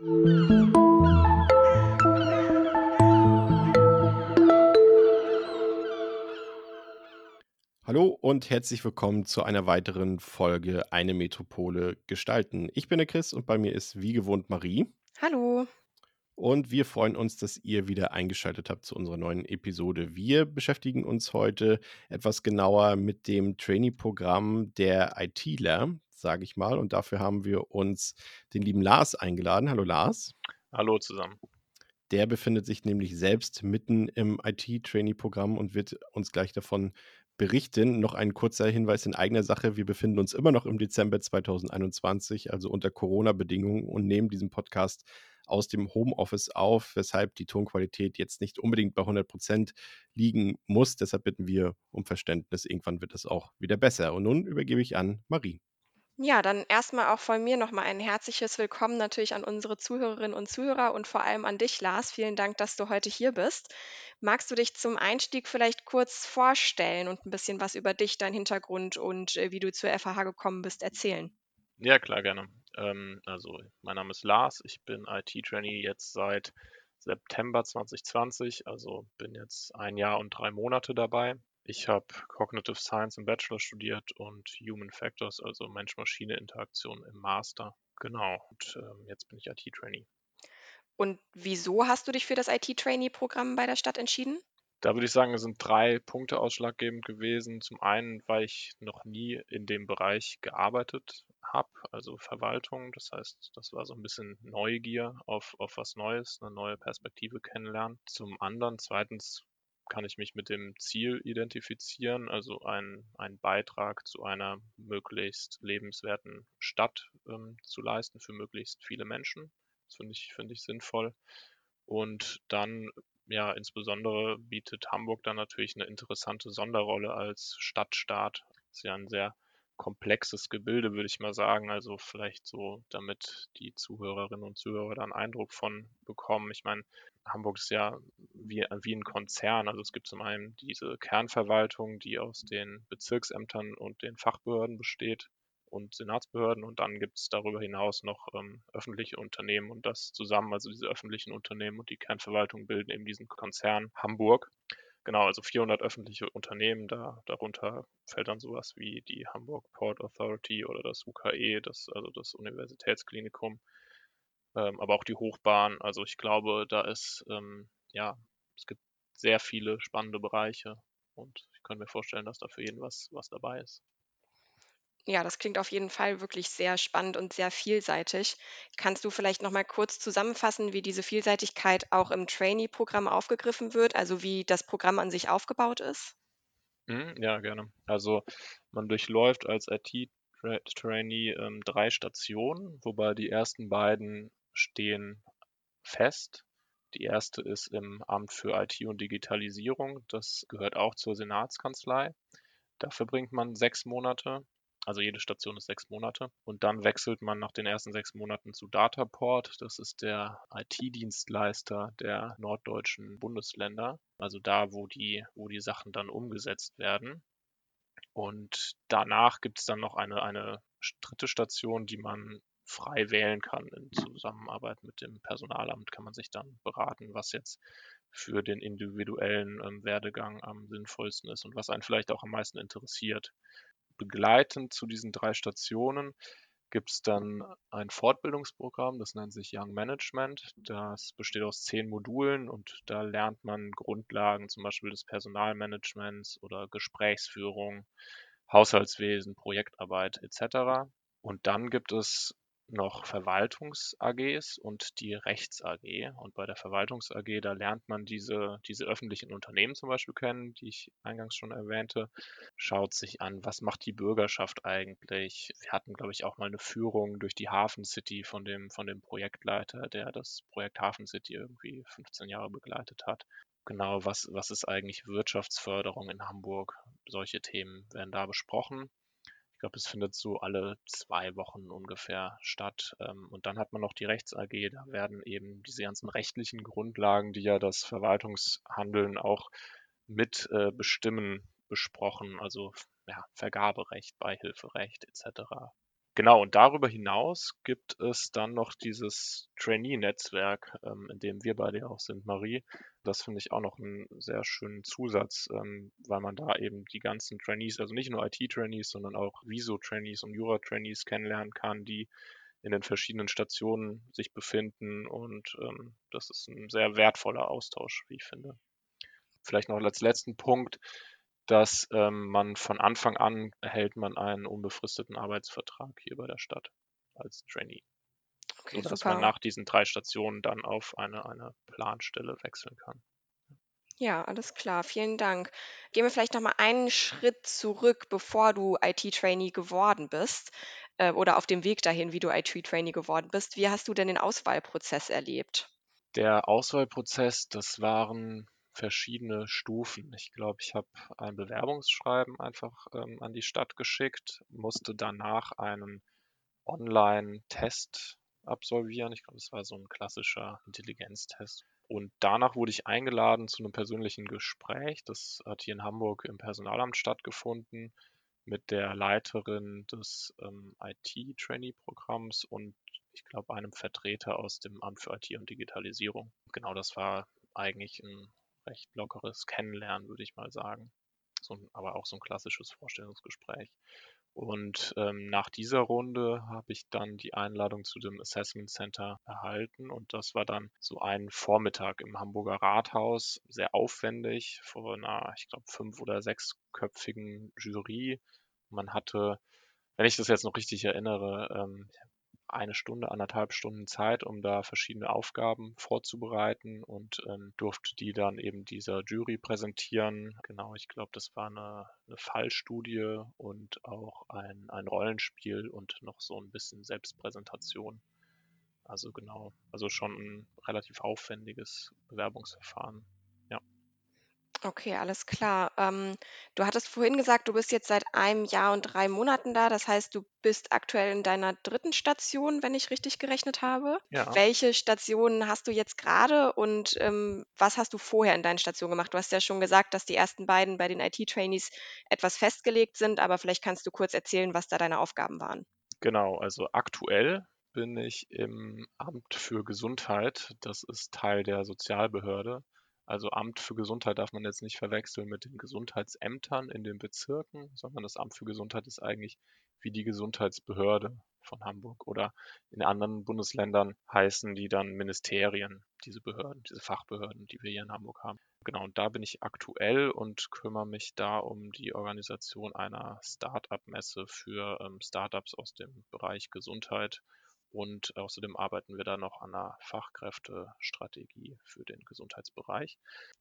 Hallo und herzlich willkommen zu einer weiteren Folge Eine Metropole gestalten. Ich bin der Chris und bei mir ist wie gewohnt Marie. Hallo. Und wir freuen uns, dass ihr wieder eingeschaltet habt zu unserer neuen Episode. Wir beschäftigen uns heute etwas genauer mit dem Trainee-Programm der ITler, sage ich mal. Und dafür haben wir uns den lieben Lars eingeladen. Hallo Lars. Hallo zusammen. Der befindet sich nämlich selbst mitten im IT-Trainee-Programm und wird uns gleich davon berichten. Noch ein kurzer Hinweis in eigener Sache. Wir befinden uns immer noch im Dezember 2021, also unter Corona-Bedingungen und nehmen diesen Podcast aus dem Homeoffice auf, weshalb die Tonqualität jetzt nicht unbedingt bei 100 Prozent liegen muss. Deshalb bitten wir um Verständnis. Irgendwann wird es auch wieder besser. Und nun übergebe ich an Marie. Ja, dann erstmal auch von mir nochmal ein herzliches Willkommen natürlich an unsere Zuhörerinnen und Zuhörer und vor allem an dich, Lars. Vielen Dank, dass du heute hier bist. Magst du dich zum Einstieg vielleicht kurz vorstellen und ein bisschen was über dich, deinen Hintergrund und äh, wie du zur FAH gekommen bist, erzählen? Ja, klar, gerne. Ähm, also, mein Name ist Lars. Ich bin IT-Trainee jetzt seit September 2020, also bin jetzt ein Jahr und drei Monate dabei. Ich habe Cognitive Science im Bachelor studiert und Human Factors, also Mensch-Maschine-Interaktion im Master. Genau, und ähm, jetzt bin ich IT-Trainee. Und wieso hast du dich für das IT-Trainee-Programm bei der Stadt entschieden? Da würde ich sagen, es sind drei Punkte ausschlaggebend gewesen. Zum einen, weil ich noch nie in dem Bereich gearbeitet habe, also Verwaltung. Das heißt, das war so ein bisschen Neugier auf, auf was Neues, eine neue Perspektive kennenlernen. Zum anderen, zweitens, kann ich mich mit dem Ziel identifizieren, also ein, einen Beitrag zu einer möglichst lebenswerten Stadt ähm, zu leisten für möglichst viele Menschen. Das finde ich, finde ich sinnvoll. Und dann, ja, insbesondere bietet Hamburg dann natürlich eine interessante Sonderrolle als Stadtstaat. Das ist ja ein sehr komplexes Gebilde, würde ich mal sagen. Also vielleicht so, damit die Zuhörerinnen und Zuhörer da einen Eindruck von bekommen. Ich meine, Hamburg ist ja wie, wie ein Konzern. Also es gibt zum einen diese Kernverwaltung, die aus den Bezirksämtern und den Fachbehörden besteht und Senatsbehörden und dann gibt es darüber hinaus noch ähm, öffentliche Unternehmen und das zusammen, also diese öffentlichen Unternehmen und die Kernverwaltung bilden eben diesen Konzern Hamburg. Genau, also 400 öffentliche Unternehmen, da, darunter fällt dann sowas wie die Hamburg Port Authority oder das UKE, das, also das Universitätsklinikum, ähm, aber auch die Hochbahn. Also ich glaube, da ist, ähm, ja, es gibt sehr viele spannende Bereiche und ich kann mir vorstellen, dass da für jeden was, was dabei ist. Ja, das klingt auf jeden Fall wirklich sehr spannend und sehr vielseitig. Kannst du vielleicht noch mal kurz zusammenfassen, wie diese Vielseitigkeit auch im Trainee-Programm aufgegriffen wird, also wie das Programm an sich aufgebaut ist? Mhm, ja, gerne. Also man durchläuft als IT-Trainee ähm, drei Stationen, wobei die ersten beiden stehen fest. Die erste ist im Amt für IT und Digitalisierung. Das gehört auch zur Senatskanzlei. Da verbringt man sechs Monate. Also jede Station ist sechs Monate. Und dann wechselt man nach den ersten sechs Monaten zu Dataport. Das ist der IT-Dienstleister der norddeutschen Bundesländer. Also da, wo die, wo die Sachen dann umgesetzt werden. Und danach gibt es dann noch eine, eine dritte Station, die man frei wählen kann. In Zusammenarbeit mit dem Personalamt kann man sich dann beraten, was jetzt für den individuellen ähm, Werdegang am sinnvollsten ist und was einen vielleicht auch am meisten interessiert. Begleitend zu diesen drei Stationen gibt es dann ein Fortbildungsprogramm, das nennt sich Young Management. Das besteht aus zehn Modulen und da lernt man Grundlagen zum Beispiel des Personalmanagements oder Gesprächsführung, Haushaltswesen, Projektarbeit etc. Und dann gibt es noch Verwaltungs-AGs und die Rechts-AG. Und bei der Verwaltungs-AG, da lernt man diese, diese öffentlichen Unternehmen zum Beispiel kennen, die ich eingangs schon erwähnte, schaut sich an, was macht die Bürgerschaft eigentlich. Wir hatten, glaube ich, auch mal eine Führung durch die Hafen City von dem, von dem Projektleiter, der das Projekt Hafen City irgendwie 15 Jahre begleitet hat. Genau, was, was ist eigentlich Wirtschaftsförderung in Hamburg? Solche Themen werden da besprochen. Ich glaube, es findet so alle zwei Wochen ungefähr statt. Ähm, und dann hat man noch die Rechts-AG. Da werden eben diese ganzen rechtlichen Grundlagen, die ja das Verwaltungshandeln auch mit äh, bestimmen, besprochen. Also ja, Vergaberecht, Beihilferecht etc. Genau, und darüber hinaus gibt es dann noch dieses Trainee-Netzwerk, ähm, in dem wir beide ja auch sind, Marie. Das finde ich auch noch einen sehr schönen Zusatz, ähm, weil man da eben die ganzen Trainees, also nicht nur IT-Trainees, sondern auch Viso-Trainees und Jura-Trainees kennenlernen kann, die in den verschiedenen Stationen sich befinden. Und ähm, das ist ein sehr wertvoller Austausch, wie ich finde. Vielleicht noch als letzten Punkt, dass ähm, man von Anfang an erhält man einen unbefristeten Arbeitsvertrag hier bei der Stadt als Trainee. Okay, sodass super. man nach diesen drei Stationen dann auf eine, eine Planstelle wechseln kann. Ja, alles klar, vielen Dank. Gehen wir vielleicht noch mal einen Schritt zurück, bevor du IT-Trainee geworden bist äh, oder auf dem Weg dahin, wie du IT-Trainee geworden bist. Wie hast du denn den Auswahlprozess erlebt? Der Auswahlprozess, das waren verschiedene Stufen. Ich glaube, ich habe ein Bewerbungsschreiben einfach ähm, an die Stadt geschickt, musste danach einen Online-Test absolvieren. Ich glaube, es war so ein klassischer Intelligenztest. Und danach wurde ich eingeladen zu einem persönlichen Gespräch. Das hat hier in Hamburg im Personalamt stattgefunden mit der Leiterin des ähm, IT-Trainee-Programms und ich glaube einem Vertreter aus dem Amt für IT und Digitalisierung. Genau, das war eigentlich ein recht lockeres Kennenlernen, würde ich mal sagen. So ein, aber auch so ein klassisches Vorstellungsgespräch. Und ähm, nach dieser Runde habe ich dann die Einladung zu dem Assessment Center erhalten. Und das war dann so ein Vormittag im Hamburger Rathaus, sehr aufwendig, vor einer, ich glaube, fünf- oder sechsköpfigen Jury. Man hatte, wenn ich das jetzt noch richtig erinnere, ähm, eine Stunde, anderthalb Stunden Zeit, um da verschiedene Aufgaben vorzubereiten und ähm, durfte die dann eben dieser Jury präsentieren. Genau, ich glaube, das war eine, eine Fallstudie und auch ein, ein Rollenspiel und noch so ein bisschen Selbstpräsentation. Also genau, also schon ein relativ aufwendiges Bewerbungsverfahren. Okay, alles klar. Ähm, du hattest vorhin gesagt, du bist jetzt seit einem Jahr und drei Monaten da. Das heißt, du bist aktuell in deiner dritten Station, wenn ich richtig gerechnet habe. Ja. Welche Stationen hast du jetzt gerade und ähm, was hast du vorher in deinen Stationen gemacht? Du hast ja schon gesagt, dass die ersten beiden bei den IT-Trainees etwas festgelegt sind, aber vielleicht kannst du kurz erzählen, was da deine Aufgaben waren. Genau, also aktuell bin ich im Amt für Gesundheit. Das ist Teil der Sozialbehörde. Also Amt für Gesundheit darf man jetzt nicht verwechseln mit den Gesundheitsämtern in den Bezirken, sondern das Amt für Gesundheit ist eigentlich wie die Gesundheitsbehörde von Hamburg oder in anderen Bundesländern heißen die dann Ministerien, diese Behörden, diese Fachbehörden, die wir hier in Hamburg haben. Genau, und da bin ich aktuell und kümmere mich da um die Organisation einer Start-up-Messe für ähm, Startups aus dem Bereich Gesundheit und außerdem arbeiten wir da noch an einer Fachkräftestrategie für den Gesundheitsbereich.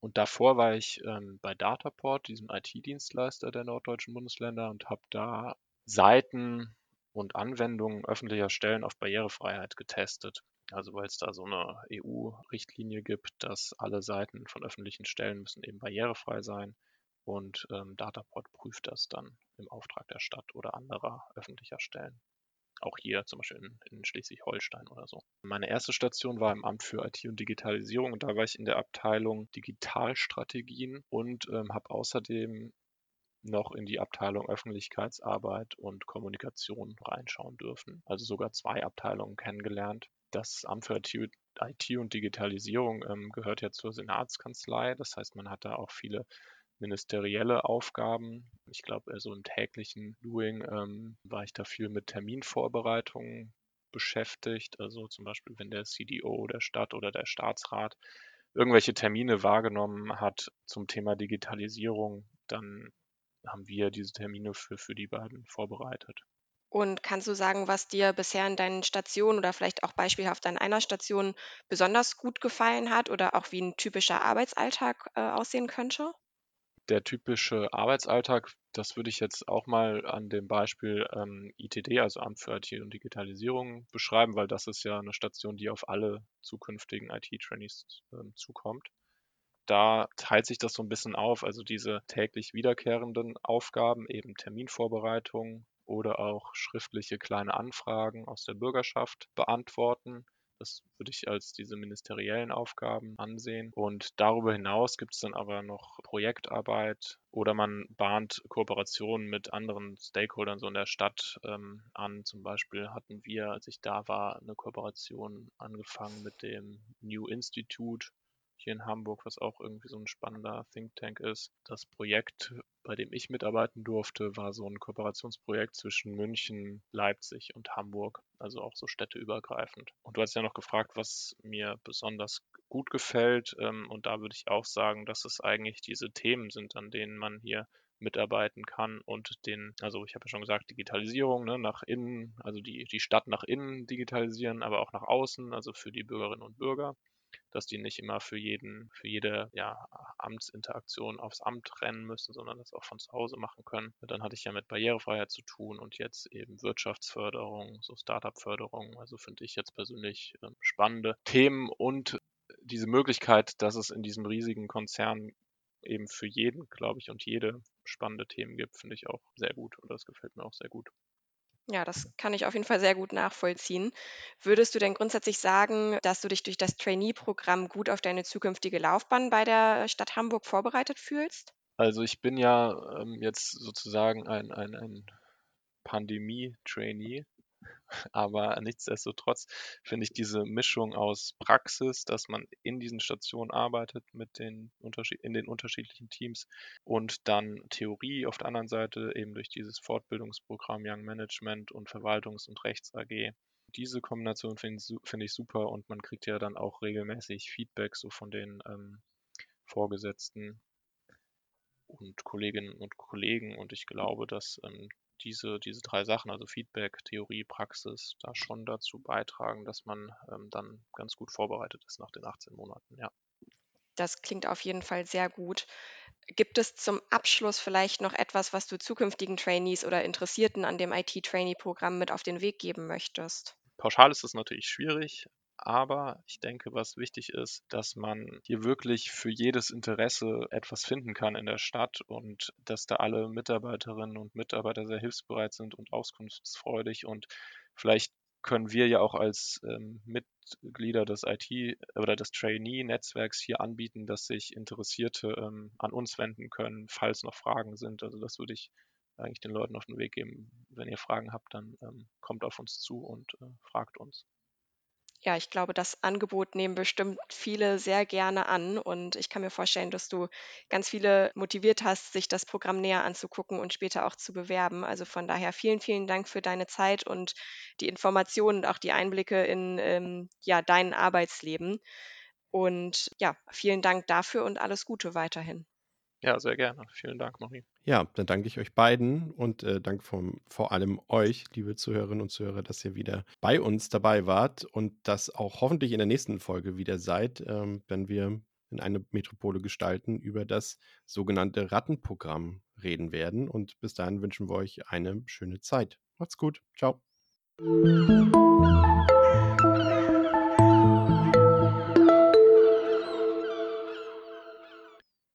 Und davor war ich ähm, bei Dataport, diesem IT-Dienstleister der norddeutschen Bundesländer, und habe da Seiten und Anwendungen öffentlicher Stellen auf Barrierefreiheit getestet. Also weil es da so eine EU-Richtlinie gibt, dass alle Seiten von öffentlichen Stellen müssen eben barrierefrei sein. Und ähm, Dataport prüft das dann im Auftrag der Stadt oder anderer öffentlicher Stellen. Auch hier zum Beispiel in, in Schleswig-Holstein oder so. Meine erste Station war im Amt für IT und Digitalisierung und da war ich in der Abteilung Digitalstrategien und ähm, habe außerdem noch in die Abteilung Öffentlichkeitsarbeit und Kommunikation reinschauen dürfen. Also sogar zwei Abteilungen kennengelernt. Das Amt für IT und Digitalisierung ähm, gehört ja zur Senatskanzlei. Das heißt, man hat da auch viele ministerielle Aufgaben. Ich glaube, so im täglichen Doing ähm, war ich da viel mit Terminvorbereitungen beschäftigt. Also zum Beispiel, wenn der CDO der Stadt oder der Staatsrat irgendwelche Termine wahrgenommen hat zum Thema Digitalisierung, dann haben wir diese Termine für, für die beiden vorbereitet. Und kannst du sagen, was dir bisher in deinen Stationen oder vielleicht auch beispielhaft an einer Station besonders gut gefallen hat oder auch wie ein typischer Arbeitsalltag äh, aussehen könnte? Der typische Arbeitsalltag, das würde ich jetzt auch mal an dem Beispiel ähm, ITD, also Amt für IT und Digitalisierung, beschreiben, weil das ist ja eine Station, die auf alle zukünftigen IT-Trainees ähm, zukommt. Da teilt sich das so ein bisschen auf, also diese täglich wiederkehrenden Aufgaben, eben Terminvorbereitung oder auch schriftliche kleine Anfragen aus der Bürgerschaft beantworten. Das würde ich als diese ministeriellen Aufgaben ansehen. Und darüber hinaus gibt es dann aber noch Projektarbeit oder man bahnt Kooperationen mit anderen Stakeholdern so in der Stadt ähm, an. Zum Beispiel hatten wir, als ich da war, eine Kooperation angefangen mit dem New Institute hier in Hamburg, was auch irgendwie so ein spannender Think Tank ist. Das Projekt, bei dem ich mitarbeiten durfte, war so ein Kooperationsprojekt zwischen München, Leipzig und Hamburg, also auch so städteübergreifend. Und du hast ja noch gefragt, was mir besonders gut gefällt. Ähm, und da würde ich auch sagen, dass es eigentlich diese Themen sind, an denen man hier mitarbeiten kann und den, also ich habe ja schon gesagt, Digitalisierung ne, nach innen, also die, die Stadt nach innen digitalisieren, aber auch nach außen, also für die Bürgerinnen und Bürger dass die nicht immer für jeden, für jede ja, Amtsinteraktion aufs Amt rennen müssen, sondern das auch von zu Hause machen können. Dann hatte ich ja mit Barrierefreiheit zu tun und jetzt eben Wirtschaftsförderung, so Startup-Förderung. Also finde ich jetzt persönlich äh, spannende Themen und diese Möglichkeit, dass es in diesem riesigen Konzern eben für jeden, glaube ich, und jede spannende Themen gibt, finde ich auch sehr gut und das gefällt mir auch sehr gut. Ja, das kann ich auf jeden Fall sehr gut nachvollziehen. Würdest du denn grundsätzlich sagen, dass du dich durch das Trainee-Programm gut auf deine zukünftige Laufbahn bei der Stadt Hamburg vorbereitet fühlst? Also ich bin ja ähm, jetzt sozusagen ein, ein, ein Pandemie-Trainee. Aber nichtsdestotrotz finde ich diese Mischung aus Praxis, dass man in diesen Stationen arbeitet mit den Unterschied in den unterschiedlichen Teams und dann Theorie auf der anderen Seite eben durch dieses Fortbildungsprogramm Young Management und Verwaltungs- und Rechts AG. Diese Kombination finde ich, find ich super und man kriegt ja dann auch regelmäßig Feedback so von den ähm, Vorgesetzten und Kolleginnen und Kollegen und ich glaube, dass ähm, diese, diese drei Sachen, also Feedback, Theorie, Praxis, da schon dazu beitragen, dass man ähm, dann ganz gut vorbereitet ist nach den 18 Monaten, ja. Das klingt auf jeden Fall sehr gut. Gibt es zum Abschluss vielleicht noch etwas, was du zukünftigen Trainees oder Interessierten an dem IT-Trainee-Programm mit auf den Weg geben möchtest? Pauschal ist es natürlich schwierig, aber ich denke, was wichtig ist, dass man hier wirklich für jedes Interesse etwas finden kann in der Stadt und dass da alle Mitarbeiterinnen und Mitarbeiter sehr hilfsbereit sind und auskunftsfreudig und vielleicht können wir ja auch als ähm, Mitglieder des IT oder des Trainee-Netzwerks hier anbieten, dass sich Interessierte ähm, an uns wenden können, falls noch Fragen sind. Also das würde ich eigentlich den Leuten auf den Weg geben. Wenn ihr Fragen habt, dann ähm, kommt auf uns zu und äh, fragt uns ja, ich glaube, das Angebot nehmen bestimmt viele sehr gerne an und ich kann mir vorstellen, dass du ganz viele motiviert hast, sich das Programm näher anzugucken und später auch zu bewerben. Also von daher vielen, vielen Dank für deine Zeit und die Informationen und auch die Einblicke in ähm, ja, dein Arbeitsleben. Und ja, vielen Dank dafür und alles Gute weiterhin. Ja, sehr gerne. Vielen Dank, Marie. Ja, dann danke ich euch beiden und äh, danke vom, vor allem euch, liebe Zuhörerinnen und Zuhörer, dass ihr wieder bei uns dabei wart und das auch hoffentlich in der nächsten Folge wieder seid, ähm, wenn wir in eine Metropole gestalten, über das sogenannte Rattenprogramm reden werden. Und bis dahin wünschen wir euch eine schöne Zeit. Macht's gut. Ciao.